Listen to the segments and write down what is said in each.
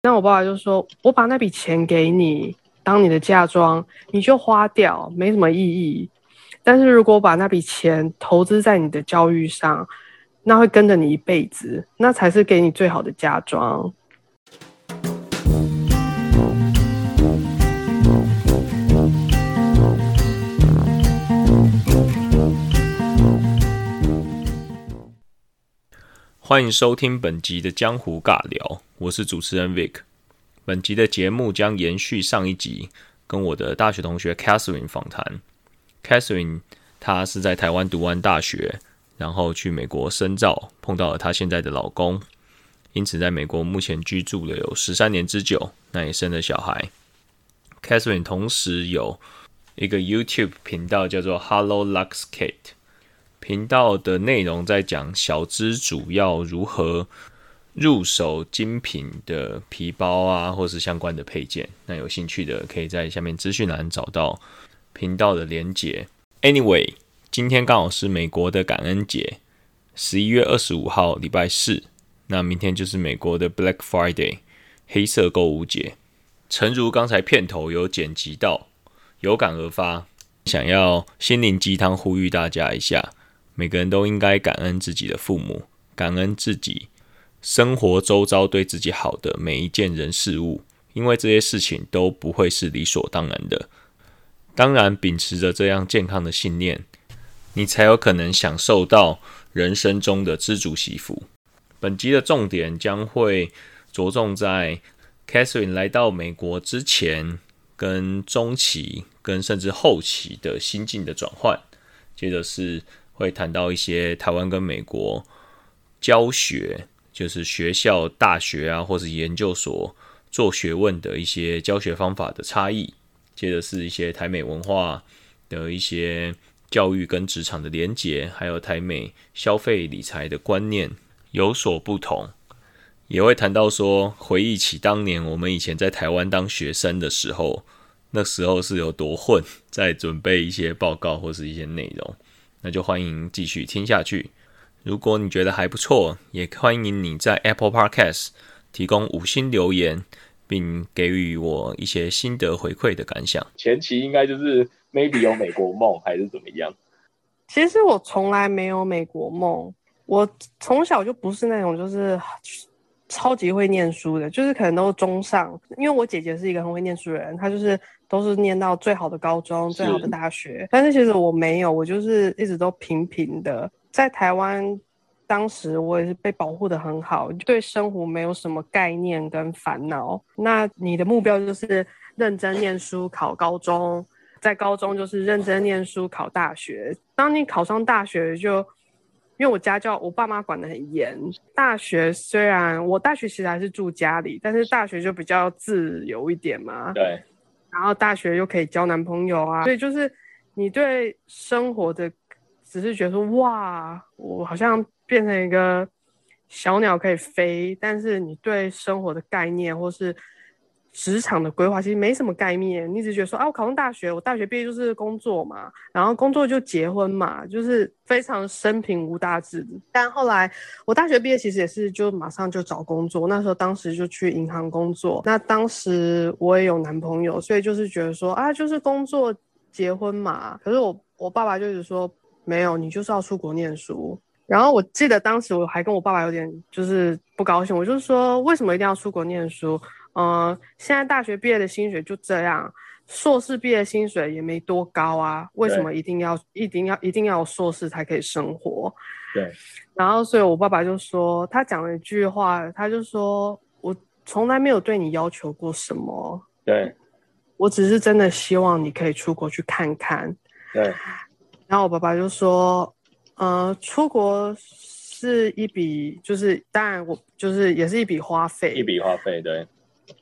那我爸爸就说：“我把那笔钱给你当你的嫁妆，你就花掉，没什么意义。但是如果我把那笔钱投资在你的教育上，那会跟着你一辈子，那才是给你最好的嫁妆。”欢迎收听本集的江湖尬聊，我是主持人 Vic。本集的节目将延续上一集，跟我的大学同学 Catherine 访谈。Catherine 她是在台湾读完大学，然后去美国深造，碰到了她现在的老公，因此在美国目前居住了有十三年之久，那也生了小孩。Catherine 同时有一个 YouTube 频道，叫做 Hello Lux Kate。频道的内容在讲小资主要如何入手精品的皮包啊，或是相关的配件。那有兴趣的可以在下面资讯栏找到频道的连结。Anyway，今天刚好是美国的感恩节，十一月二十五号礼拜四。那明天就是美国的 Black Friday 黑色购物节。诚如刚才片头有剪辑到，有感而发，想要心灵鸡汤呼吁大家一下。每个人都应该感恩自己的父母，感恩自己生活周遭对自己好的每一件人事物，因为这些事情都不会是理所当然的。当然，秉持着这样健康的信念，你才有可能享受到人生中的知足惜福。本集的重点将会着重在 Catherine 来到美国之前、跟中期、跟甚至后期的心境的转换，接着是。会谈到一些台湾跟美国教学，就是学校、大学啊，或是研究所做学问的一些教学方法的差异。接着是一些台美文化的一些教育跟职场的连结，还有台美消费理财的观念有所不同。也会谈到说，回忆起当年我们以前在台湾当学生的时候，那时候是有多混，在准备一些报告或是一些内容。那就欢迎继续听下去。如果你觉得还不错，也欢迎你在 Apple Podcast 提供五星留言，并给予我一些心得回馈的感想。前期应该就是 maybe 有美国梦，还是怎么样？其实我从来没有美国梦，我从小就不是那种就是。超级会念书的，就是可能都是中上，因为我姐姐是一个很会念书的人，她就是都是念到最好的高中、最好的大学。但是其实我没有，我就是一直都平平的。在台湾，当时我也是被保护的很好，对生活没有什么概念跟烦恼。那你的目标就是认真念书考高中，在高中就是认真念书考大学。当你考上大学就。因为我家教，我爸妈管得很严。大学虽然我大学其实还是住家里，但是大学就比较自由一点嘛。对。然后大学又可以交男朋友啊，所以就是你对生活的只是觉得说哇，我好像变成一个小鸟可以飞，但是你对生活的概念或是。职场的规划其实没什么概念，你只觉得说啊，我考上大学，我大学毕业就是工作嘛，然后工作就结婚嘛，就是非常生平无大志。但后来我大学毕业其实也是就马上就找工作，那时候当时就去银行工作。那当时我也有男朋友，所以就是觉得说啊，就是工作结婚嘛。可是我我爸爸就是说没有，你就是要出国念书。然后我记得当时我还跟我爸爸有点就是不高兴，我就说为什么一定要出国念书？嗯，现在大学毕业的薪水就这样，硕士毕业薪水也没多高啊，为什么一定要一定要一定要硕士才可以生活？对。然后，所以我爸爸就说，他讲了一句话，他就说我从来没有对你要求过什么，对，我只是真的希望你可以出国去看看。对。然后我爸爸就说，呃，出国是一笔，就是当然我就是也是一笔花费，一笔花费，对。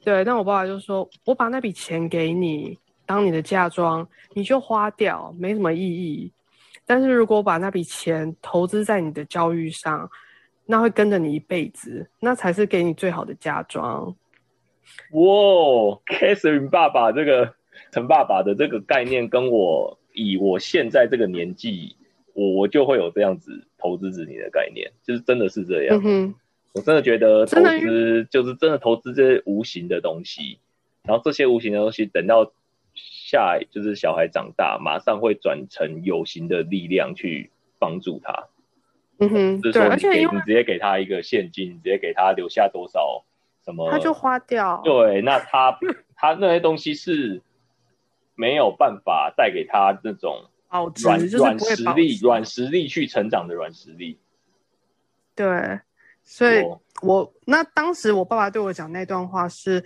对，但我爸爸就说：“我把那笔钱给你当你的嫁妆，你就花掉，没什么意义。但是如果我把那笔钱投资在你的教育上，那会跟着你一辈子，那才是给你最好的嫁妆。”哇，Catherine 爸爸这个陈爸爸的这个概念，跟我以我现在这个年纪，我我就会有这样子投资子女的概念，就是真的是这样。我真的觉得投资就是真的投资这些无形的东西，然后这些无形的东西等到下就是小孩长大，马上会转成有形的力量去帮助他。嗯哼，对，就是说你给你直接给他一个现金，你直接给他留下多少什么，他就花掉，对，那他他那些东西是没有办法带给他那种 保值软软实力、软实力去成长的软实力。对，所以我我那当时我爸爸对我讲那段话是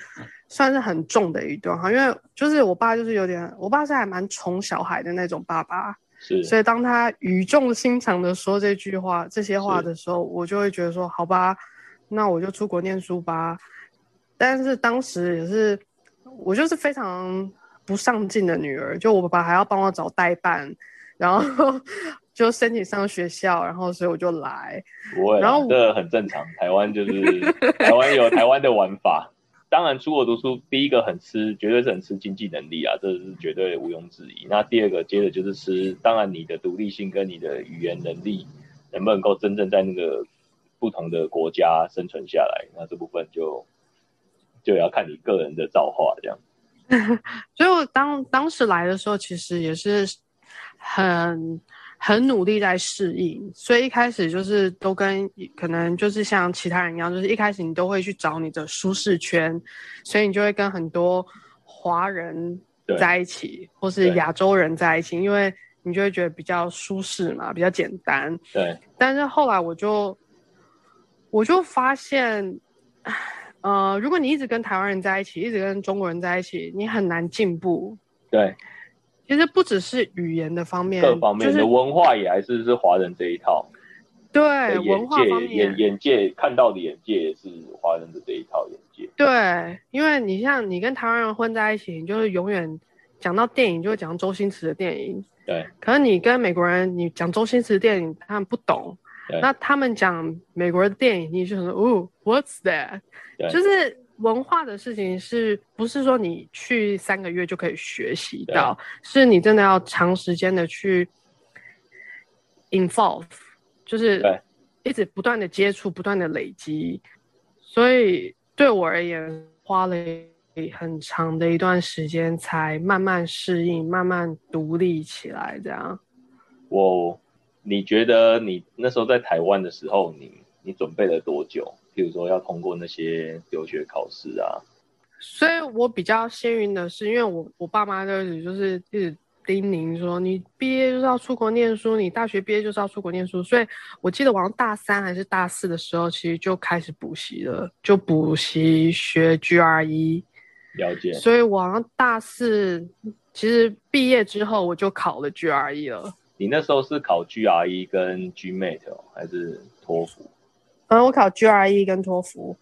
算是很重的一段话，因为就是我爸就是有点，我爸是还蛮宠小孩的那种爸爸，是所以当他语重心长的说这句话、这些话的时候，我就会觉得说，好吧，那我就出国念书吧。但是当时也是，我就是非常不上进的女儿，就我爸爸还要帮我找代办，然后就申请上学校，然后所以我就来。不会啦，然后这很正常。台湾就是 台湾有台湾的玩法。当然，出国读书第一个很吃，绝对是很吃经济能力啊，这是绝对毋庸置疑。那第二个接着就是吃，当然你的独立性跟你的语言能力能不能够真正在那个不同的国家生存下来，那这部分就就要看你个人的造化这样。所以我当当时来的时候，其实也是很很努力在适应，所以一开始就是都跟可能就是像其他人一样，就是一开始你都会去找你的舒适圈，所以你就会跟很多华人在一起，或是亚洲人在一起，因为你就会觉得比较舒适嘛，比较简单。对，但是后来我就我就发现，呃，如果你一直跟台湾人在一起，一直跟中国人在一起，你很难进步。对，其实不只是语言的方面，各方面就是的文化也还是是华人这一套。对文化方面眼，眼界看到的眼界也是华人的这一套眼界。对，因为你像你跟台湾人混在一起，你就是永远讲到电影就会讲周星驰的电影，对可是你跟美国人你讲周星驰的电影，他们不懂对，那他们讲美国的电影，你就想说哦，What's that？就是文化的事情，是不是说你去三个月就可以学习到？是你真的要长时间的去 involve，就是一直不断的接触，不断的累积。所以对我而言，花了很长的一段时间才慢慢适应，慢慢独立起来。这样，我，你觉得你那时候在台湾的时候，你你准备了多久？譬如说要通过那些留学考试啊，所以我比较幸运的是，因为我我爸妈就是就是一直叮咛说，你毕业就是要出国念书，你大学毕业就是要出国念书。所以我记得我大三还是大四的时候，其实就开始补习了，就补习学 GRE。了解。所以我好像大四，其实毕业之后我就考了 GRE 了。你那时候是考 GRE 跟 GMAT 哦，还是托福嗯，我考 GRE 跟托福。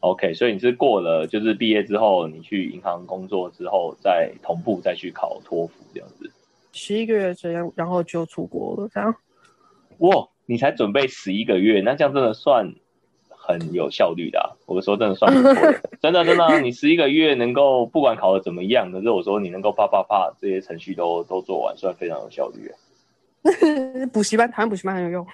？OK，所以你是过了，就是毕业之后，你去银行工作之后，再同步再去考托福这样子。十一个月时间，然后就出国了，这样。哇，你才准备十一个月，那这样真的算很有效率的、啊。我说真的算不错的，真的真的啊、你十一个月能够不管考的怎么样，可是我说你能够啪啪啪这些程序都都做完，算非常有效率啊。补习班，台湾补习班很有用。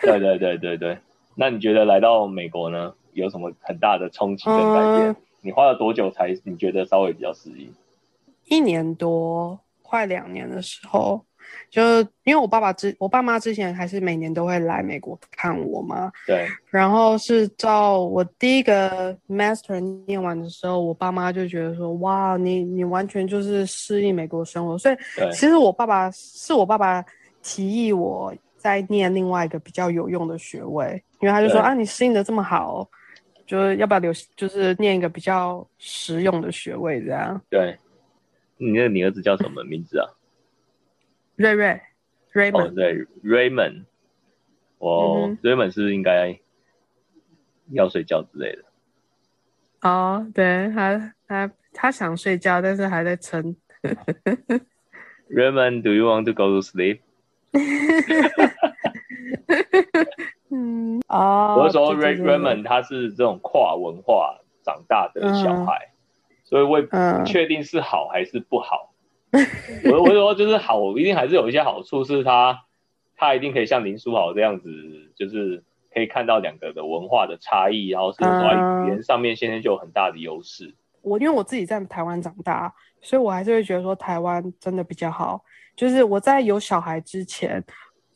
对对对对对。那你觉得来到美国呢，有什么很大的冲击跟改变？嗯。你花了多久才你觉得稍微比较适应？一年多，快两年的时候，就因为我爸爸之我爸妈之前还是每年都会来美国看我嘛，对。然后是照我第一个 master 念完的时候，我爸妈就觉得说，哇，你你完全就是适应美国生活，所以其实我爸爸是我爸爸提议我再念另外一个比较有用的学位，因为他就说啊，你适应的这么好，就是要不要留，就是念一个比较实用的学位这样。对。你那你儿子叫什么名字啊？瑞瑞哦，，Raymond，、对，Raymond。我、嗯 Raymond 是不是应该要睡觉之类的。哦，对，他他他想睡觉，但是还在撑。Raymond, do you want to go to sleep？嗯，哦，我是说对 Ray Raymond 他是这种跨文化长大的小孩，所以我也不嗯确定是好还是不好。我我说就是好，一定还是有一些好处，是他他一定可以像林书豪这样子，就是可以看到两个的文化的差异，然后是在语言上面现在就有很大的优势。我因为我自己在台湾长大，所以我还是会觉得说台湾真的比较好。就是我在有小孩之前，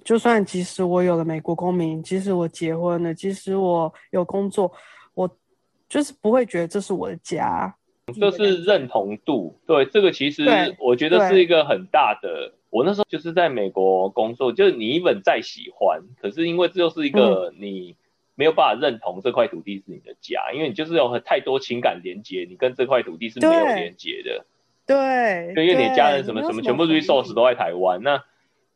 就算即使我有了美国公民，即使我结婚了，即使我有工作，我就是不会觉得这是我的家。这是认同度，对这个其实我觉得是一个很大的。我那时候就是在美国工作，就是你一本再喜欢，可是因为这就是一个你没有办法认同这块土地是你的家，因为你就是有太多情感连接，你跟这块土地是没有连接的。对，因为你家人什么什么全部 resource 都在台湾，那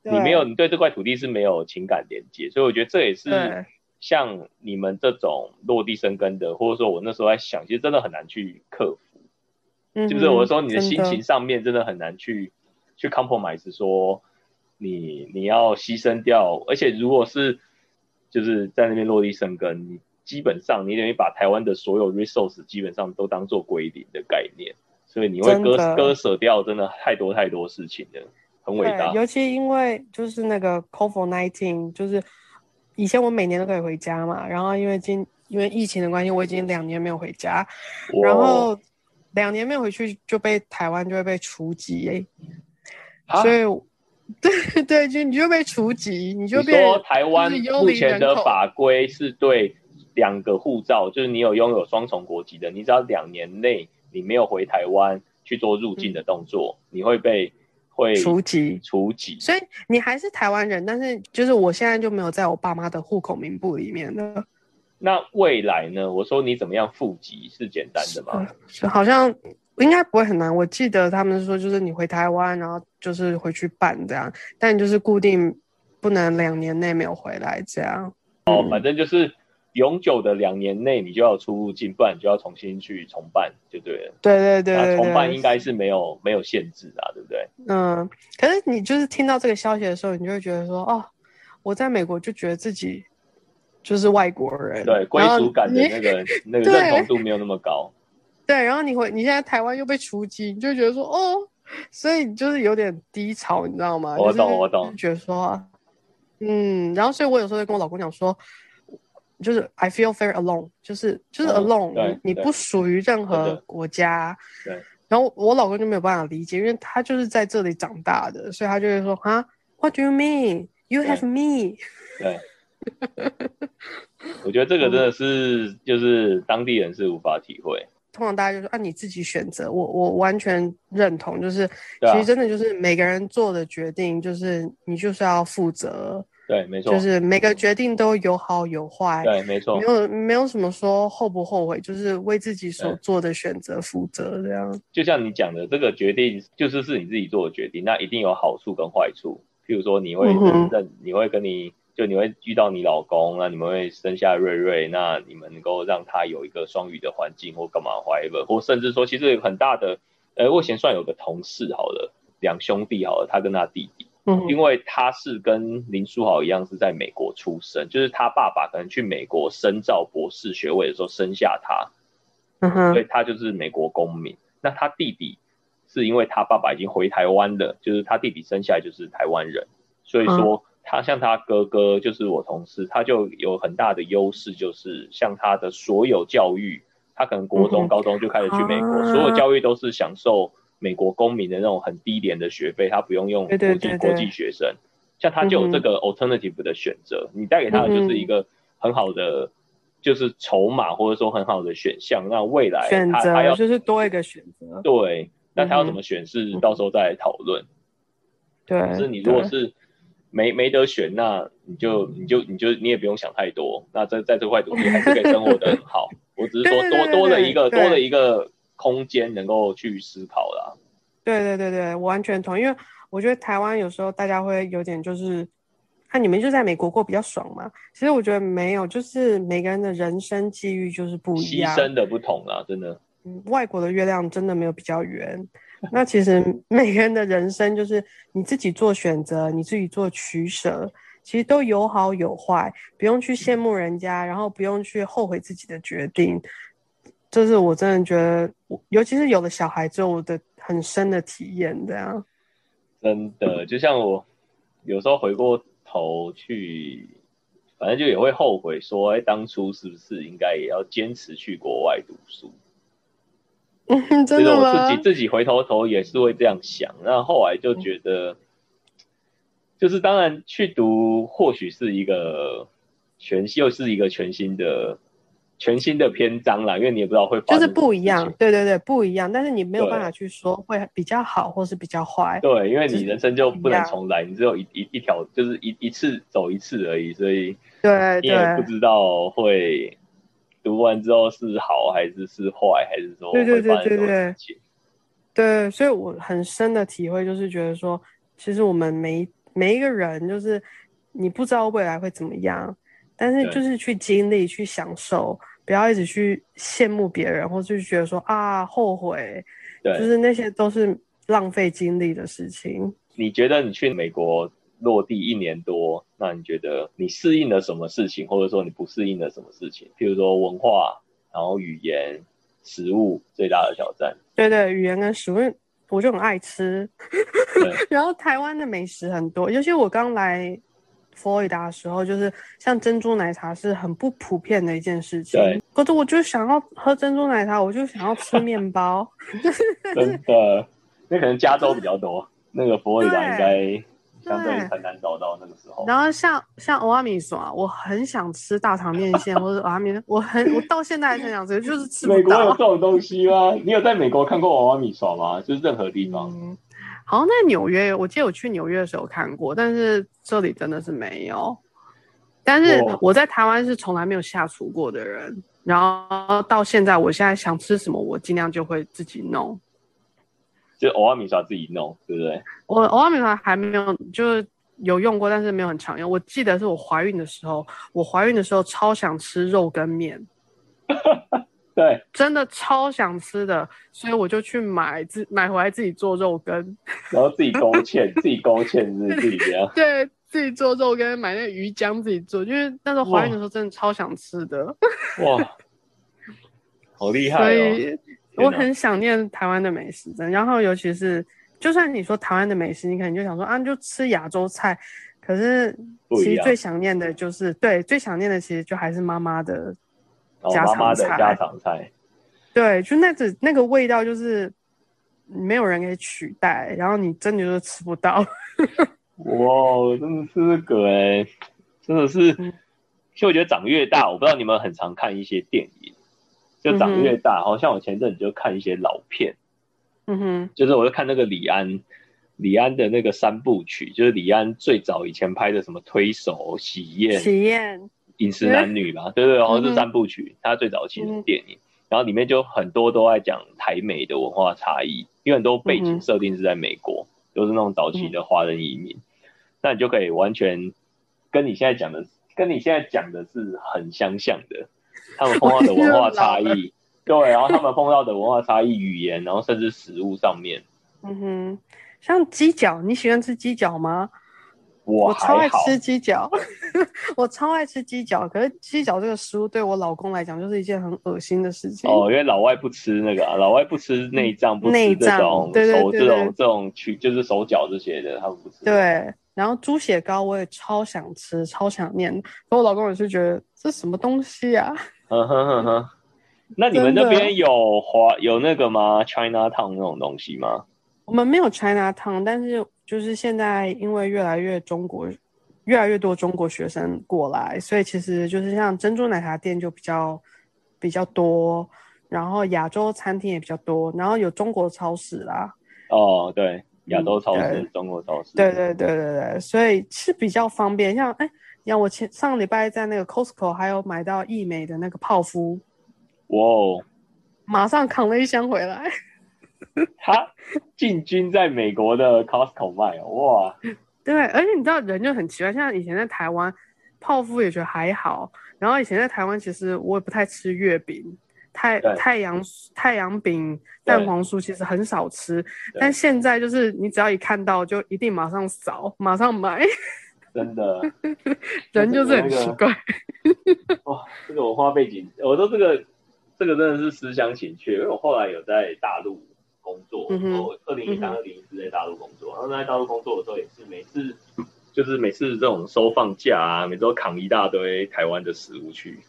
你没有你对这块土地是没有情感连接，所以我觉得这也是像你们这种落地生根的，或者说我那时候在想，其实真的很难去克服。就是我说你的心情上面真的很难去去 compromise，说你你要牺牲掉，而且如果是就是在那边落地生根，你基本上你等于把台湾的所有 resource 基本上都当做归零的概念，所以你会割割舍掉真的太多太多事情的，很伟大。尤其因为就是那个 COVID nineteen，就是以前我每年都可以回家嘛，然后因为今因为疫情的关系，我已经两年没有回家，然后。两年没有回去就被台湾就会被除籍，所以 对对，就你就被除籍，你就说台湾目前的法规是对两个护照，就是你有拥有双重国籍的，你只要两年内你没有回台湾去做入境的动作，你会被会除籍除籍。所以你还是台湾人，但是就是我现在就没有在我爸妈的户口名簿里面了。那未来呢？我说你怎么样复籍是简单的吗？好像应该不会很难。我记得他们说，就是你回台湾，然后就是回去办这样，但就是固定不能两年内没有回来这样。哦，反正就是永久的两年内你就要出入境，不然就要重新去重办就对了。对对对对，重办应该是没有没有限制啊，对不对？嗯，可是你就是听到这个消息的时候，你就会觉得说，哦，我在美国就觉得自己。就是外国人，对归属感的那个 那个认同度没有那么高。对，然后你回你现在台湾又被出击，你就觉得说哦，所以你就是有点低潮，你知道吗？我懂，我懂。觉得说，嗯，然后所以我有时候会跟我老公讲说，就是 I feel very alone，就是就是 alone，你不属于任何国家。对。然后我老公就没有办法理解，因为他就是在这里长大的，所以他就会说啊，What do you mean? You have me？对。我觉得这个真的是，就是当地人是无法体会。通常大家就说啊，你自己选择。我我完全认同，就是其实真的就是每个人做的决定，就是你就是要负责。对，没错。就是每个决定都有好有坏。对，没错。没有没有什么说后不后悔，就是为自己所做的选择负责这样。就像你讲的，这个决定就是是你自己做的决定，那一定有好处跟坏处。譬如说，你会认，你会跟你。就你会遇到你老公，那你们会生下瑞瑞，那你们能够让他有一个双语的环境，或干嘛，whatever，或甚至说，其实有很大的，呃，我以前算有个同事，好了，两兄弟，好了，他跟他弟弟，嗯，因为他是跟林书豪一样是在美国出生，就是他爸爸可能去美国深造博士学位的时候生下他，嗯哼，所以他就是美国公民。那他弟弟是因为他爸爸已经回台湾了，就是他弟弟生下来就是台湾人，所以说。他像他哥哥，就是我同事，他就有很大的优势，就是像他的所有教育，他可能国中、高中就开始去美国，所有教育都是享受美国公民的那种很低廉的学费，他不用用国际国际学生，像他就有这个 alternative 的选择，你带给他的就是一个很好的，就是筹码或者说很好的选项，那未来他他要就是多一个选择，对，那他要怎么选是到时候再来讨论，对，可是你如果是。没没得选，那你就你就你就你也不用想太多。那在在这块土地还是可以生活的很好。我只是说多多了一个多了一个空间，能够去思考啦。对对对对，我完全同意。因为我觉得台湾有时候大家会有点就是，看你们就在美国过比较爽嘛。其实我觉得没有，就是每个人的人生际遇就是不一样，牺牲的不同啦，真的。嗯，外国的月亮真的没有比较圆。那其实每个人的人生就是你自己做选择，你自己做取舍，其实都有好有坏，不用去羡慕人家，然后不用去后悔自己的决定。这是我真的觉得，尤其是有了小孩之后的很深的体验。这样，真的就像我有时候回过头去，反正就也会后悔说，哎，当初是不是应该也要坚持去国外读书？嗯，真的我自己？自己回头头也是会这样想，那后来就觉得，就是当然去读或许是一个全又是一个全新的全新的篇章啦，因为你也不知道会发就是不一样，对对对，不一样。但是你没有办法去说会比较好，或是比较坏。对，因为你人生就不能重来，你只有一一一条，就是一一次走一次而已，所以对你也不知道会读完之后是好还是是坏，还是说对对对对对。对，所以我很深的体会就是觉得说，其实我们每每一个人，就是你不知道未来会怎么样，但是就是去经历、去享受，不要一直去羡慕别人，或是觉得说啊后悔，对，就是那些都是浪费精力的事情。你觉得你去美国落地一年多，那你觉得你适应了什么事情，或者说你不适应了什么事情？譬如说文化，然后语言、食物最大的挑战。对对，语言跟食物，我就很爱吃，然后台湾的美食很多，尤其我刚来佛罗里达的时候，就是像珍珠奶茶是很不普遍的一件事情对。可是我就想要喝珍珠奶茶，我就想要吃面包。真的，那可能加州比较多，那个佛罗里达应对该相对对很难找到那个时候。然后像像欧阿米索啊，我很想吃大肠面线或者欧阿米，我很我到现在还是很想吃，就是吃不美国有这到。种东西吗？你有在美国看过娃娃米索吗？就是任何地方。嗯，好像在纽约，我记得我去纽约的时候看过，但是这里真的是没有。但是我在台湾是从来没有下厨过的人，然后到现在，我现在想吃什么，我尽量就会自己弄。就娃娃米莎自己弄，对不对？我欧阿米莎还没有，就是有用过，但是没有很常用。我记得是我怀孕的时候，我怀孕的时候超想吃肉跟面，对，真的超想吃的，所以我就去买自买回来自己做肉羹，然后自己勾芡，自己勾芡是自己。对自己做肉羹，买那鱼浆自己做，因为那时候怀孕的时候真的超想吃的，哇，好厉害所哦！以我很想念台湾的美食，真的。然后尤其是，就算你说台湾的美食，你可能就想说啊，就吃亚洲菜，可是其实最想念的就是，对，最想念的其实就还是妈妈的家哦妈妈常菜。的家常菜，对，就那只那个味道，就是没有人可以取代，然后你真的就是吃不到。哇，真的是那个哎、真的是。嗯。其实我觉得长越大，我不知道你们很常看一些电影，就长越大，好像我前阵子就看一些老片，嗯哼，就是我就看那个李安，李安的那个三部曲，就是李安最早以前拍的什么推手、喜宴、喜宴，饮食男女嘛，对对，然后是三部曲，它最早期的电影，然后里面就很多都在讲台美的文化差异，因为很多背景设定是在美国，都是那种早期的华人移民，那你就可以完全跟你现在讲的，跟你现在讲的是很相像的，他们碰到的文化差异，对，然后他们碰到的文化差异、语言，然后甚至食物上面，嗯哼，像鸡脚，你喜欢吃鸡脚吗？我我超爱，吃鸡脚，我超爱吃鸡脚。可是鸡脚这个食物对我老公来讲就是一件很恶心的事情。哦，因为老外不吃那个、啊，老外不吃内脏，不吃这种手这种这种去，就是手脚这些的，他们不吃。，对，然后猪血糕我也超想吃，超想念。可我老公也是觉得这什么东西啊？嗯哼哼哼。那你们那边有华有那个吗？China Town 那种东西吗？我们没有 China Town，但是就是现在因为越来越中国，越来越多中国学生过来，所以其实就是像珍珠奶茶店就比较比较多，然后亚洲餐厅也比较多，然后有中国超市啦。哦，对，亚洲超市、对中国超市。对对对对对，所以是比较方便。像哎，像我前上个礼拜在那个 Costco 还有买到益美的那个泡芙，哇哦，马上扛了一箱回来。他进军在美国的 Costco 卖哦，哇，对，而且你知道人就很奇怪，像以前在台湾泡芙也觉得还好，然后以前在台湾其实我也不太吃月饼。太对。太阳太阳饼、蛋黄酥其实很少吃，但现在就是你只要一看到就一定马上扫，马上买，真的，人就是很那个奇怪。哇，这个文化背景，我说这个这个真的是思乡情切，因为我后来有在大陆工作，嗯二零一三、二零一四在大陆工作，然后在大陆工作的时候也是每次就是每次这种收放假啊，每周扛一大堆台湾的食物去。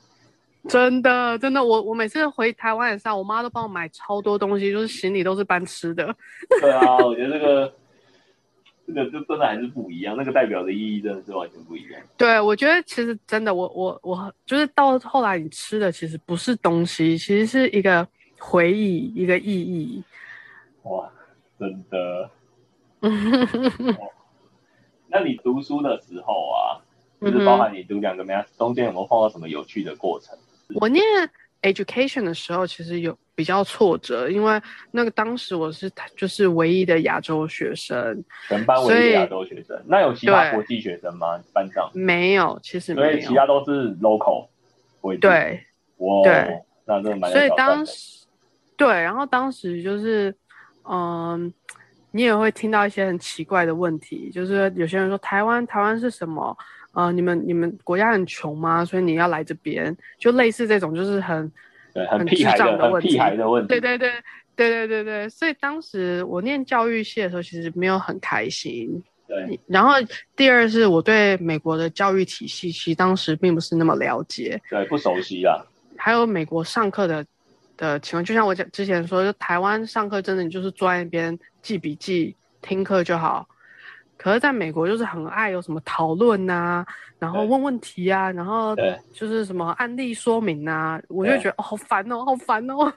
真的，真的，我我每次回台湾的时候，我妈都帮我买超多东西，就是行李都是搬吃的。对啊，我觉得这个这个就真的还是不一样，那个代表的意义真的是完全不一样。对，我觉得其实真的，我我我就是到后来你吃的其实不是东西，其实是一个回忆，一个意义。哇，真的。那你读书的时候啊，就是包含你读两个 math，中间有没有碰到什么有趣的过程？我念 education 的时候，其实有比较挫折，因为那个当时我是就是唯一的亚洲学生，全班唯一的亚洲学生。那有其他国际学生吗？班上没有，其实所以其他都是 local 为主。对，哇，对，那真的蛮。所以当时对，然后当时就是嗯。你也会听到一些很奇怪的问题，就是有些人说台湾台湾是什么？呃，你们你们国家很穷吗？所以你要来这边？就类似这种，就是很很屁孩的问题。屁孩的问题。对对对对对对对。所以当时我念教育系的时候，其实没有很开心。对。然后第二是我对美国的教育体系，其实当时并不是那么了解。对，不熟悉啊。还有美国上课的。的情况，就像我讲之前说，就台湾上课真的你就是坐在那边记笔记、听课就好。可是在美国就是很爱有什么讨论呐，然后问问题啊，然后就是什么案例说明啊，我就觉得哦好烦哦，好烦哦。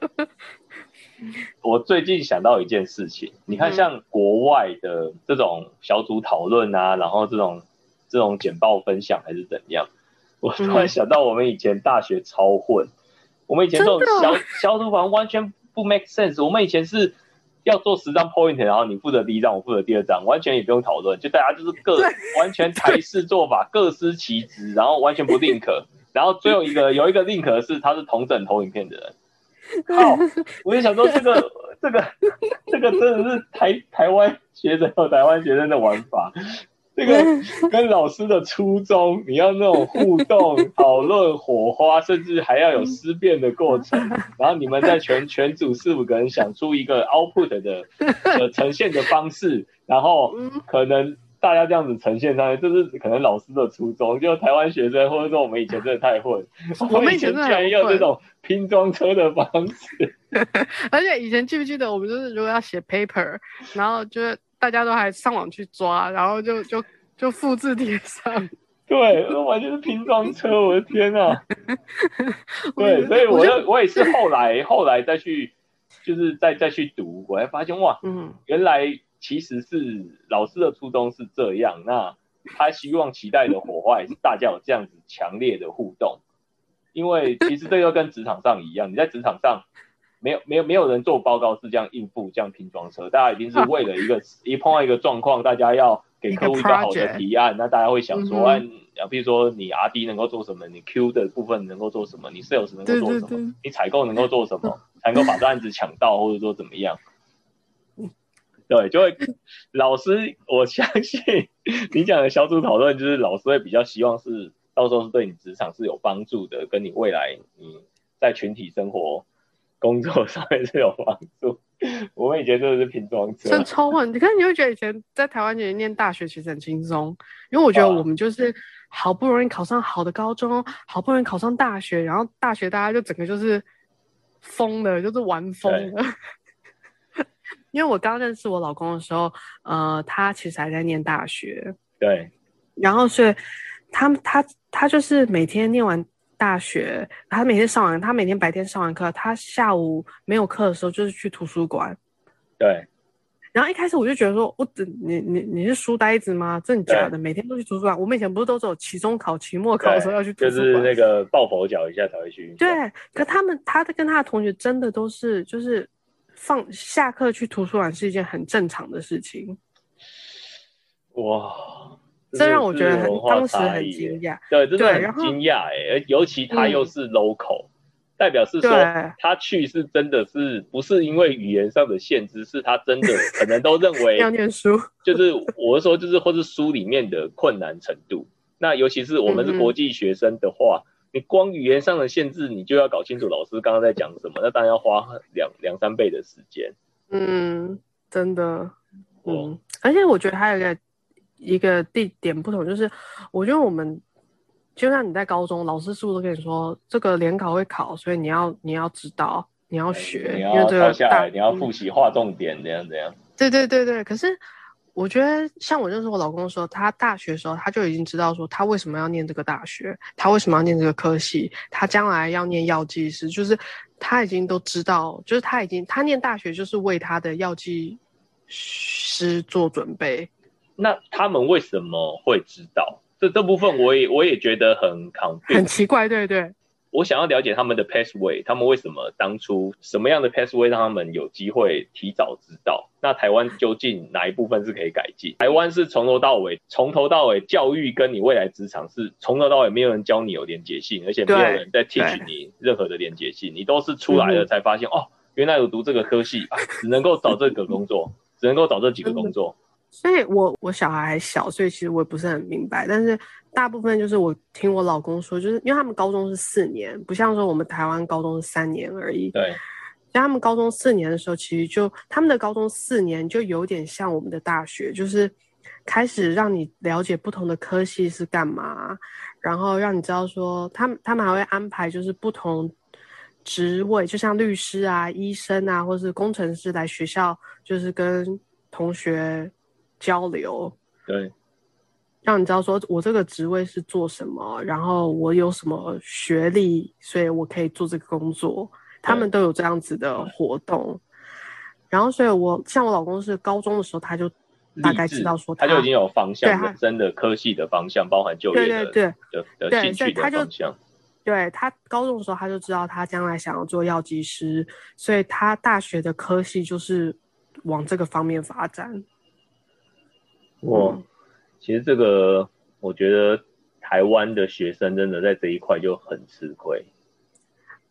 我最近想到一件事情，你看像国外的这种小组讨论啊，然后这种这种简报分享还是怎样，我突然想到我们以前大学超混。我们以前这种小小组房完全不 make sense。我们以前是要做十张 point，然后你负责第一张，我负责第二张，完全也不用讨论，就大家就是各完全台式做法，各司其职，然后完全不 link。然后最后一个有一个 link 是他是同整投影片的人。好，我就想说这个这个这个真的是台台湾学生和台湾学生的玩法。这个 跟老师的初衷，你要那种互动、讨论、火花，甚至还要有思辨的过程。然后你们在全全组四五个人想出一个 output 的呃呈现的方式，然后可能大家这样子呈现上来，这是可能老师的初衷。就台湾学生或者说我们以前真的太混，我们以前居然用这种拼装车的方式。而且以前记不记得，我们就是如果要写 paper，然后就是。大家都还上网去抓，然后就就就复制贴上。对，完全是拼装车，我的天呐！对，所以我就我也是后来 后来再去，就是再再去读，我才发现哇，嗯，原来其实是老师的初衷是这样，那他希望期待的火花也是大家有这样子强烈的互动，因为其实这就跟职场上一样，你在职场上。没有没有没有人做报告是这样应付这样拼装车，大家一定是为了一个一碰到一个状况，大家要给客户一个好的提案，那大家会想说，啊，比如说你 R D 能够做什么，你 Q 的部分能够做什么，你 Sales 能够做什么，你采购能够做什么，才能够把这案子抢到，或者说怎么样？对，就会老师，我相信你讲的小组讨论，就是老师会比较希望是到时候是对你职场是有帮助的，跟你未来你在群体生活。工作上面是有帮助。我们以前真的是拼装车，真超混。你看，你会觉得以前在台湾其实念大学其实很轻松，因为我觉得我们就是好不容易考上好的高中，好不容易考上大学，然后大学大家就整个就是疯的，就是玩疯了。因为我刚认识我老公的时候，呃，他其实还在念大学，对。然后所以他他他就是每天念完。大学，他每天上完，他每天白天上完课，他下午没有课的时候就是去图书馆。对。然后一开始我就觉得说，我你你你是书呆子吗？真的假的？每天都去图书馆。我们以前不是都有期中考、期末考的时候要去图书馆，就是那个抱佛脚一下才会去。对。可他们，他的跟他的同学真的都是，就是放下课去图书馆是一件很正常的事情。哇。这让我觉得很当时很惊讶，对，真的很惊讶哎！而尤其他又是 local，代表是说他去是真的是不是因为语言上的限制，是他真的 可能都认为要念书，就是我是说就是或是书里面的困难程度。那尤其是我们是国际学生的话，你光语言上的限制，你就要搞清楚老师刚刚在讲什么，那当然要花两两三倍的时间。嗯，真的，嗯，而且我觉得还有一个。一个地点不同，就是我觉得我们就像你在高中，老师是不是都跟你说这个联考会考，所以你要你要知道，你要学，你因为要这个大抄下来，你要复习划重点，怎样怎样。对对对对，可是我觉得像我认识我老公的时候，他大学的时候他就已经知道说他为什么要念这个大学，他为什么要念这个科系，他将来要念药剂师，就是他已经都知道，就是他已经他念大学就是为他的药剂师做准备。那他们为什么会知道？这这部分我也我也觉得很 confused，很奇怪，对对我想要了解他们的 pathway，他们为什么当初什么样的 pathway 让他们有机会提早知道？那台湾究竟哪一部分是可以改进？台湾是从头到尾，从头到尾教育跟你未来职场是从头到尾没有人教你有连结性，而且没有人在 teach 你任何的连结性，你都是出来了才发现、哦，原来有读这个科系啊，只能够找这个工作，只能够找这几个工作。所以我我小孩还小，所以其实我也不是很明白。但是大部分就是我听我老公说，就是因为他们高中是四年，不像说我们台湾高中是三年而已。对，像他们高中四年的时候，其实就他们的高中四年就有点像我们的大学，就是开始让你了解不同的科系是干嘛，然后让你知道说他们他们还会安排就是不同职位，就像律师啊、医生啊，或是工程师来学校，就是跟同学交流，对，让你知道说我这个职位是做什么，然后我有什么学历，所以我可以做这个工作。他们都有这样子的活动，然后所以我像我老公是高中的时候，他就大概知道说他就已经有方向，对他人生的科系的方向，包含就业的对对对的的对兴趣的方向。对他高中的时候他就知道他将来想要做药剂师，所以他大学的科系就是往这个方面发展。我嗯其实这个我觉得台湾的学生真的在这一块就很吃亏。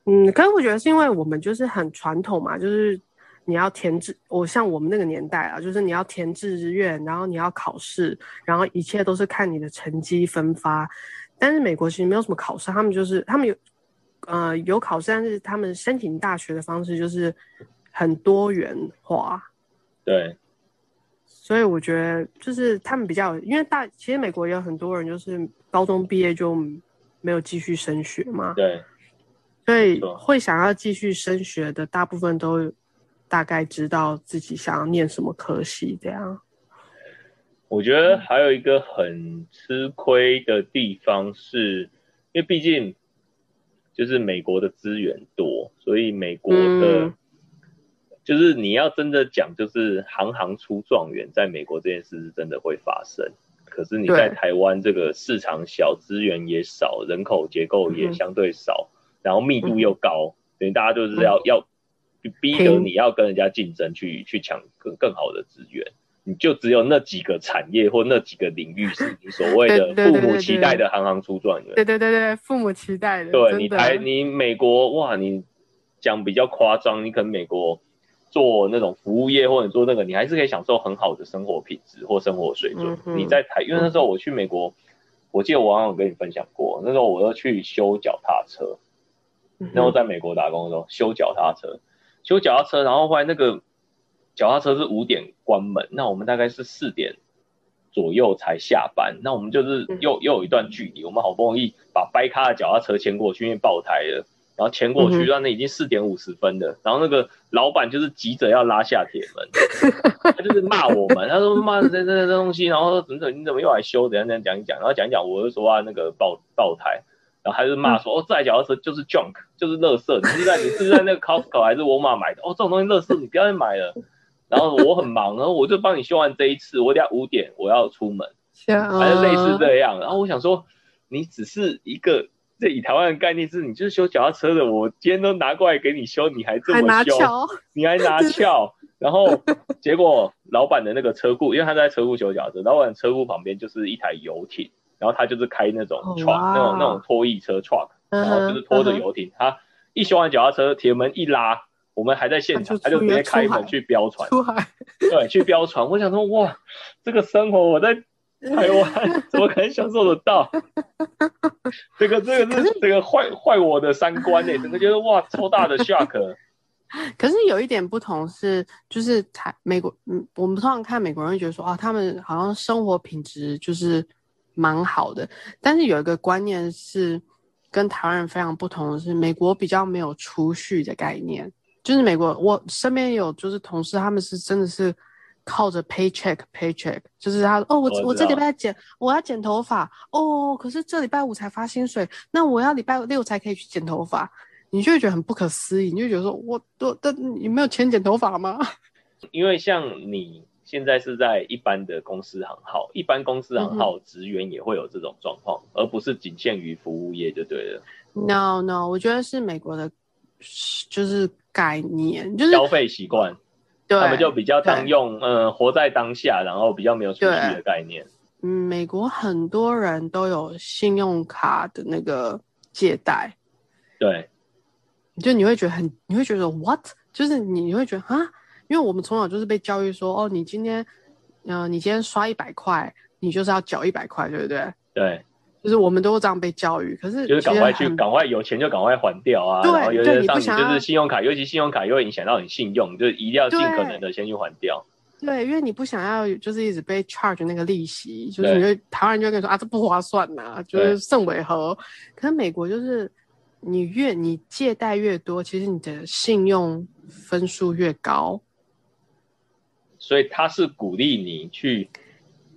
嗯，可是我觉得是因为我们就是很传统嘛，就是你要填志，我像我们那个年代啊，就是你要填志愿，然后你要考试，然后一切都是看你的成绩分发。但是美国其实没有什么考试，他们就是他们有呃有考试，但是他们申请大学的方式就是很多元化。对，所以我觉得就是他们比较，因为大其实美国也有很多人就是高中毕业就没有继续升学嘛，对，所以会想要继续升学的大部分都大概知道自己想要念什么科系，这样。我觉得还有一个很吃亏的地方是，因为毕竟就是美国的资源多，所以美国的、嗯就是你要真的讲，就是行行出状元，在美国这件事是真的会发生。可是你在台湾这个市场小，资源也少，人口结构也嗯相对少，然后密度又高，等于大家就是要、要逼得你要跟人家竞争去去抢更更好的资源。你就只有那几个产业或那几个领域是你所谓的父母期待的行行出状元。对对对对，父母期待的，对的你台你美国哇，你讲比较夸张，你可能美国做那种服务业或者做那个，你还是可以享受很好的生活品质或生活水准。嗯你在台，因为那时候我去美国，我记得我好像有跟你分享过，那时候我要去修脚踏车，嗯然后在美国打工的时候修脚踏车，修脚踏车，然后后来那个脚踏车是五点关门，那我们大概是四点左右才下班，那我们就是嗯。又又有一段距离，我们好不容易把掰咖的脚踏车牵过去，因为爆胎了。然后前过去，嗯哼那那已经四点五十分了。然后那个老板就是急着要拉下铁门，他就是骂我们，他说骂这这这东西，然后说怎么怎么你怎么又来修？怎样怎样讲一讲，然后讲一讲，我就说啊那个爆爆胎，然后他就骂说、哦这台脚踏车就是 junk，就是垃圾，你是在你是在那个 Costco 还是沃尔玛买的？哦这种东西垃圾，你不要再买了。然后我很忙，然后我就帮你修完这一次，我等下五点我要出门，反反正类似这样。然后我想说，你只是一个。这以台湾的概念是，你就是修脚踏车的，我今天都拿过来给你修，你还这么修，你还拿撬，然后结果老板的那个车库，因为他在车库修脚踏车，老板车库旁边就是一台游艇，然后他就是开那种哦 truck，、哇那种那种拖曳车 truck，然后就是拖着游艇，他一修完脚踏车，铁门一拉，我们还在现场，他就直接开门去飙船，出，对，去飙船。我想说，哇，这个生活我在台湾 怎么可能享受得到？这个这个这个坏坏我的三观呢，整个觉得哇超大的 shock。可是有一点不同是，就是台美国，嗯，我们通常看美国人会觉得说，啊，他们好像生活品质就是蛮好的。但是有一个观念是跟台湾人非常不同的是，美国比较没有储蓄的概念。就是美国，我身边有就是同事，他们是真的是靠着 paycheck paycheck，就是他哦，我我这礼拜剪我要剪头发哦，可是这礼拜五才发薪水，那我要礼拜六才可以去剪头发。你就会觉得很不可思议，你就觉得说，我都但你没有钱剪头发吗？因为像你现在是在一般的公司行号，一般公司行号职员也会有这种状况，而不是仅限于服务业就对了。No No，我觉得是美国的，就是概念，就是消费习惯，他们就比较当用，嗯，活在当下，然后比较没有储蓄的概念。嗯，美国很多人都有信用卡的那个借贷。对。就你会觉得很，你会觉得 what？就是你你会觉得啊，因为我们从小就是被教育说，哦，你今天，嗯，你今天刷一百块，你就是要缴一百块，对不对？对，就是我们都这样被教育。可是就是赶快去，赶快有钱就赶快还掉啊。对，有些上你就是信用卡，尤其信用卡又会影响到你信用，就是一定要尽可能的先去还掉。对，因为你不想要就是一直被 charge 那个利息，就是你就台湾人就跟你说啊，这不划算呐，就是甚尾和。可是美国就是。你越你借贷越多，其实你的信用分数越高，所以他是鼓励你去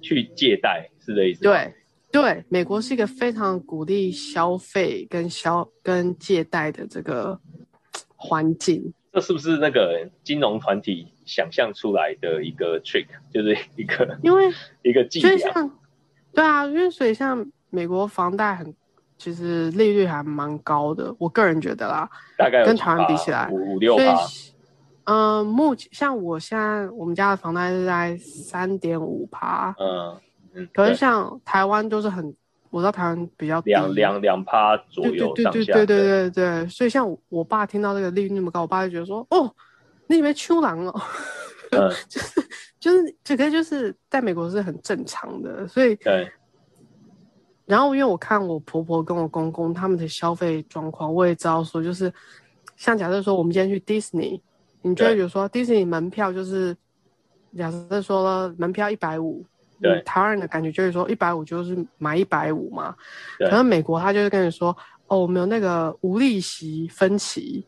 去借贷，是这意思对对，美国是一个非常鼓励消费跟消跟借贷的这个环境。这是不是那个金融团体想象出来的一个 trick，就是一个因为一个技巧？对啊，因为所以像美国房贷很。其实利率还蛮高的，我个人觉得啦，大概跟台湾比起来，五六八。嗯，目前像我现在我们家的房贷是在三点五趴，嗯嗯。可是像台湾就是很，我知道台湾比较两两两趴左右对对对对对对对。所以像我爸听到这个利率那么高，我爸就觉得说，哦，你以为秋狼哦？就是就是这个就是在美国是很正常的，所以对。然后，因为我看我婆婆跟我公公他们的消费状况，我也知道说，就是像假设说，我们今天去迪士尼，你就会比如说迪士尼门票就是假设说门票一百五，对，台湾人的感觉就是说一百五就是买一百五嘛，可能美国他就是跟你说，哦，我们有那个无利息分期，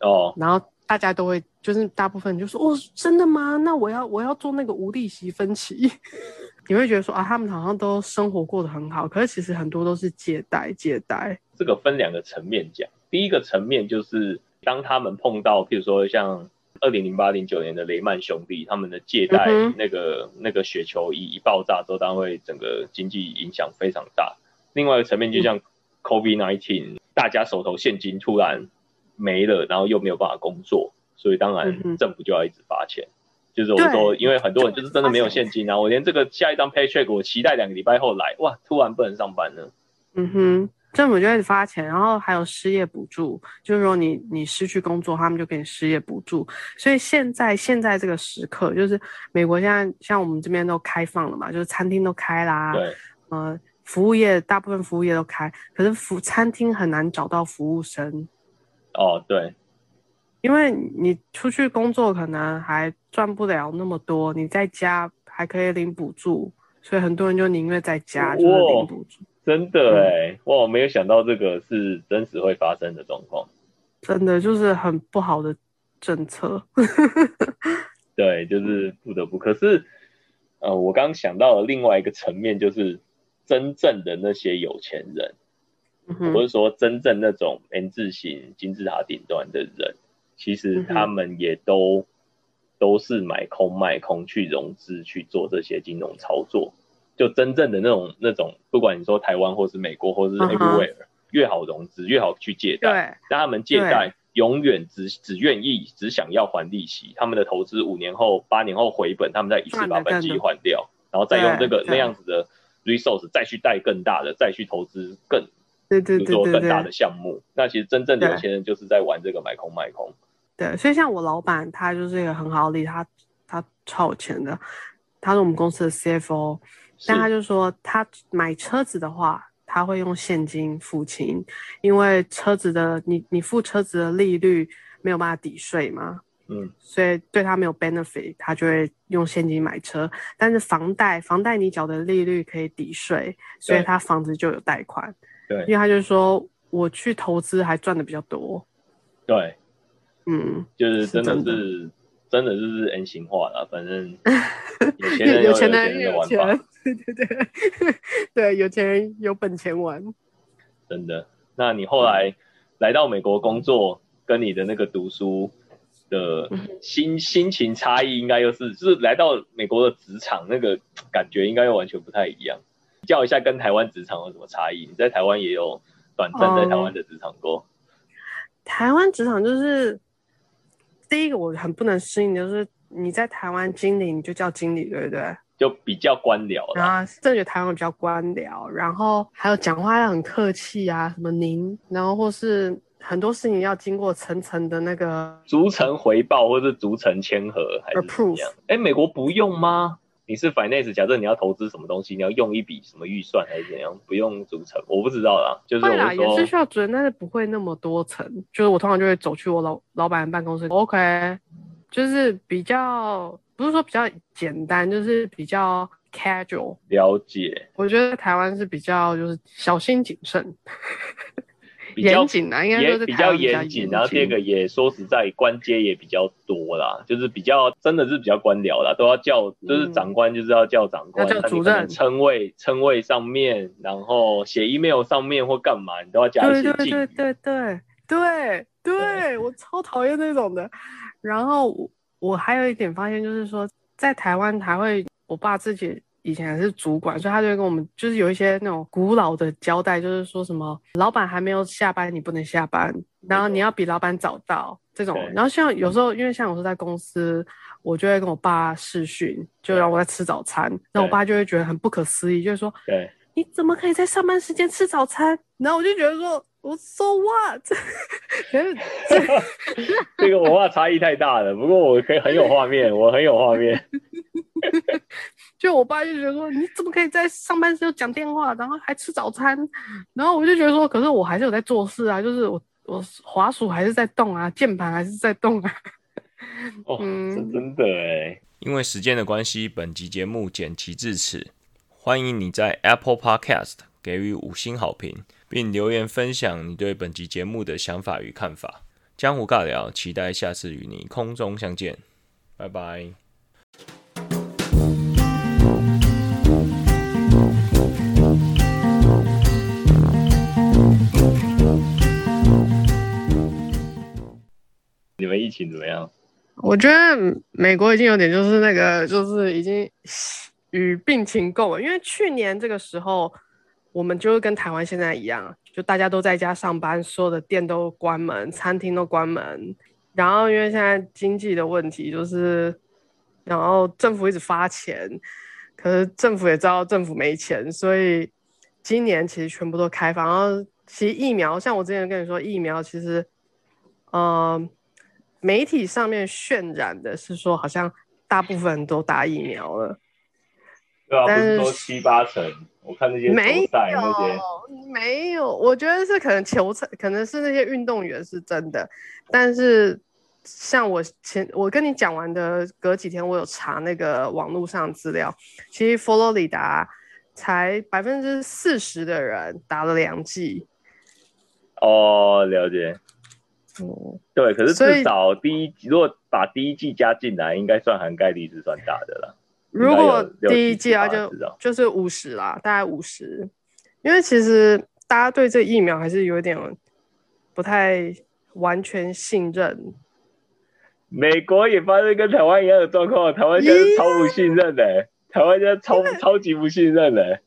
哦，然后大家都会就是大部分就说，哦，真的吗？那我要我要做那个无利息分期。你会觉得说啊，他们好像都生活过得很好，可是其实很多都是借贷，借贷。这个分两个层面讲，第一个层面就是当他们碰到，譬如说像二零零八零九年的雷曼兄弟，他们的借贷那个那个雪球一一爆炸之后，当然会整个经济影响非常大。另外一个层面就像 COVID nineteen，大家手头现金突然没了，然后又没有办法工作，所以当然政府就要一直发钱。就是我说，因为很多人就是真的没有现金啊，我连这个下一张 paycheck 我期待两个礼拜后来，哇，突然不能上班了。嗯哼，政府就开始发钱，然后还有失业补助，就是说你你失去工作，他们就给你失业补助。所以现在现在这个时刻，就是美国现在像我们这边都开放了嘛，就是餐厅都开啦，对，呃，服务业大部分服务业都开，可是服餐厅很难找到服务生。哦，对。因为你出去工作可能还赚不了那么多，你在家还可以领补助，所以很多人就宁愿在家就是领补助。真的哎，哇，我没有想到这个是真实会发生的状况。真的就是很不好的政策。对，就是不得不。可是，呃，我刚想到了另外一个层面，就是真正的那些有钱人，不是说真正那种 N 字形金字塔顶端的人。其实他们也都都是买空卖空去融资去做这些金融操作，就真正的那种那种，不管你说台湾或是美国或是 everywhere，越好融资越好去借贷，但他们借贷永远只只愿意只想要还利息，他们的投资五年后八年后回本，他们再一次把本金还掉，然后再用这个那样子的 resource 再去贷更大的，再去投资更对对对对更大的项目。那其实真正的有钱人就是在玩这个买空卖空。对，所以像我老板，他就是一个很好的例子，他他超有钱的，他是我们公司的 CFO，但他就说他买车子的话，他会用现金付清，因为车子的你你付车子的利率没有办法抵税嘛，嗯，所以对他没有 benefit，他就会用现金买车。但是房贷，房贷你缴的利率可以抵税，所以他房子就有贷款。对。因对为他就说我去投资还赚的比较多，对，嗯，就是真的是真的是真的就是 N 型化了，反正 有钱人有有钱人人有的玩钱 对对对 对，有钱人有本钱玩。真的。那你后来来到美国工作，跟你的那个读书的嗯心心情差异，应该又是就是来到美国的职场那个感觉，应该又完全不太一样。比较一下跟台湾职场有什么差异？你在台湾也有短暂在台湾的职场过，台湾职场就是第一个我很不能适应，就是你在台湾经理你就叫经理，对不对？就比较官僚然了。后真的觉得台湾比较官僚，然后还有讲话要很客气啊，什么您，然后或是很多事情要经过层层的那个逐层回报或是逐层签合还是怎样？哎，美国不用吗？你是 finance，假设你要投资什么东西，你要用一笔什么预算还是怎样？不用逐层，我不知道啦。就是会啦，我说也是需要主任，但是不会那么多层。就是我通常就会走去我老老板的办公室，OK，就是比较不是说比较简单，就是比较 casual。了解，我觉得台湾是比较就是小心谨慎，比较严谨啊，应该说是也比较严谨，然后第二个也说实在，官阶也比较多啦，就是比较真的是比较官僚啦，都要叫，就是嗯长官就是要叫长官，主任称谓称谓上面，然后写 email 上面或干嘛，你都要加一对对对些敬语。对对对对，我超讨厌那种的。然后我我还有一点发现，就是说在台湾还会，我爸自己以前还是主管，所以他就会跟我们就是有一些那种古老的交代，就是说什么老板还没有下班，你不能下班，然后你要比老板早到这种。然后像有时候，因为像我是在公司，我就会跟我爸视讯，就让我在吃早餐，那我爸就会觉得很不可思议，就是说对，你怎么可以在上班时间吃早餐？然后我就觉得说，我 so what？这个文化差异太大了。不过我可以很有画面，我很有画面。就我爸就觉得说，你怎么可以在上班时候讲电话，然后还吃早餐？然后我就觉得说，可是我还是有在做事啊，就是我我滑鼠还是在动啊，键盘还是在动啊。哦，嗯这真的哎，因为时间的关系，本集节目剪辑至此。欢迎你在 Apple Podcast 给予五星好评，并留言分享你对本集节目的想法与看法。江湖尬聊，期待下次与你空中相见，拜拜。你们疫情怎么样？我觉得美国已经有点就是那个，就是已经与病情共了。因为去年这个时候，我们就是跟台湾现在一样，就大家都在家上班，所有的店都关门，餐厅都关门。然后因为现在经济的问题，就是然后政府一直发钱，可是政府也知道政府没钱，所以今年其实全部都开放。然后其实疫苗，像我之前跟你说，疫苗其实，呃。媒体上面渲染的是说，好像大部分人都打疫苗了，对啊，不但是是说七八成，我看那些没有，没有。我觉得是可能球赛，可能是那些运动员是真的，但是像我前我跟你讲完的，隔几天我有查那个网络上资料，其实佛罗里达才百分之四十的人打了两剂，哦，了解。嗯，对，可是至少第一，如果把第一季加进来，应该算涵盖率是算大的了。如果第一季啊，就就是五十啦，大概五十。因为其实大家对这疫苗还是有点不太完全信任。美国也发生跟台湾一样的状况，台湾现在是超不信任的、台湾现在超超级不信任的、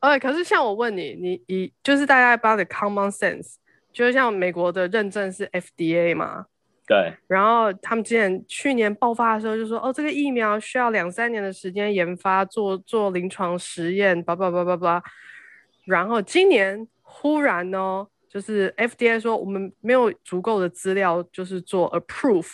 哎，可是像我问你，你以就是大家把的 common sense，就是像美国的认证是 FDA 嘛，对，然后他们之前去年爆发的时候就说，哦，这个疫苗需要两三年的时间研发，做做临床实验，叭叭叭叭叭。然后今年忽然呢，就是 FDA 说我们没有足够的资料，就是做 approve，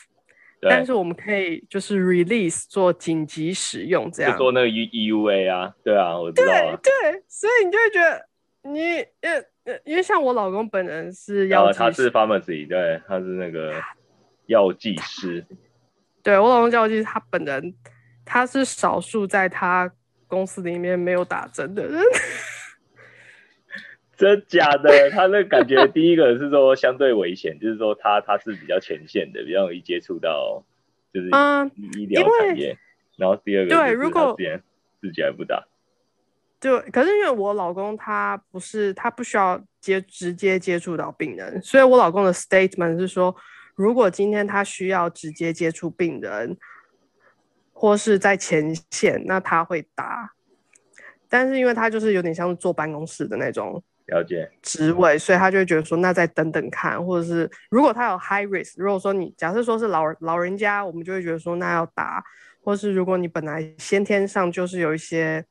但，是我们可以就是 release 做紧急使用这样。就做那个 E EUA 啊，对啊，我知道啊。对，所以你就会觉得你呃呃，因为像我老公本人是药他是 pharmacy，对，他是那个药剂师。对我老公药剂师，他本人他是少数在他公司里面没有打针的人。真假的？他那感觉第一个是说相对危险，就是说他他是比较前线的，比较容易接触到就是嗯，医疗产业。然后第二个对如果自己还不打，对，可是因为我老公他不是他不需要接直接接触到病人，所以我老公的 statement 是说，如果今天他需要直接接触病人，或是在前线，那他会打。但是因为他就是有点像坐办公室的那种了解。职位，所以他就会觉得说，那再等等看，或者是如果他有 high risk，如果说你假设说是老老人家，我们就会觉得说那要打，或是如果你本来先天上就是有一些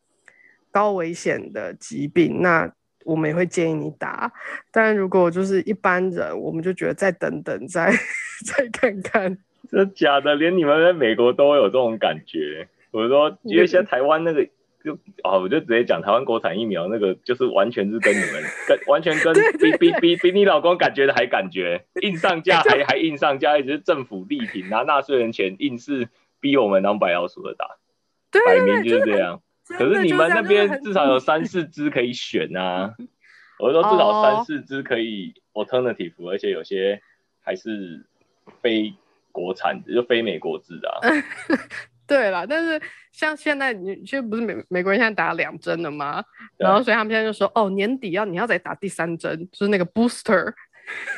高危险的疾病，那我们也会建议你打。但如果就是一般人，我们就觉得再等等，再 再看看。真假的？连你们在美国都有这种感觉？我说，因为现在台湾那个就哦，我就直接讲台湾国产疫苗那个，就是完全是跟你们跟完全跟比比比比你老公感觉的还感觉，硬上架 还还硬上架，一直是政府力挺，拿纳税人钱硬是逼我们当白老鼠的打，对摆明就是这样。可是你们那边至少有三四支可以选啊，我说至少哦三四支可以 alternative，而且有些还是非国产的，就非美国制的、啊。对了，但是像现在你其实不是美美国人现在打两针了吗？对然后所以他们现在就说，哦，年底要你要再打第三针，就是那个 booster。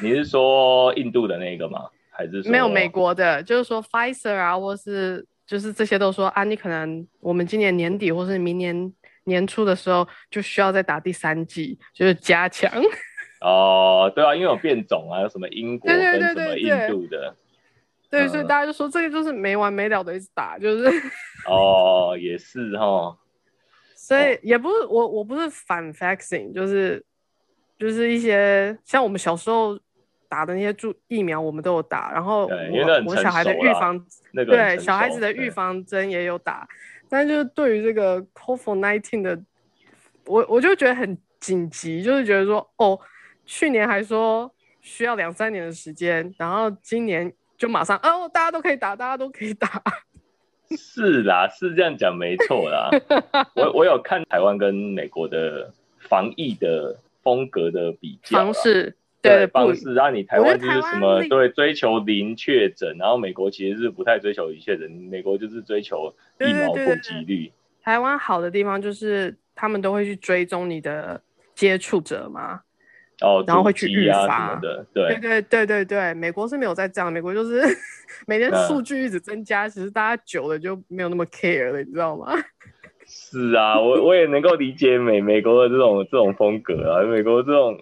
你是说印度的那个吗？还是说没有美国的，就是说 Pfizer 啊，或是就是这些都说啊，你可能我们今年年底或是明年年初的时候就需要再打第三剂，就是加强。哦，对啊，因为有变种啊，有什么英国跟什么印度的，对，所以嗯。大家就说这个就是没完没了的一直打，就是，哦，也是哈，所以也不是我我不是反 facing，就是就是一些像我们小时候打的那些注疫苗，我们都有打，然后我我小孩的预防那个对小孩子的预防针也有打，但就是对于这个 COVID nineteen 的，我我就觉得很紧急，就是觉得说，哦，去年还说需要两三年的时间，然后今年就马上，哦，大家都可以打，大家都可以打，是啦，是这样讲没错啦。我我有看台湾跟美国的防疫的风格的比较啦方式，对方式，让你台湾就是什么对追求零确诊，然后美国其实是不太追求零确诊，美国就是追求对疫苗普及率。台湾好的地方就是他们都会去追踪你的接触者嘛，哦，然后会去预防什么的，对对，对对对对，美国是没有在这样，美国就是 每天嗯数据一直增加，其实大家久了就没有那么 care 了，你知道吗？是啊，我我也能够理解美美国的这种这种风格啊，美国这种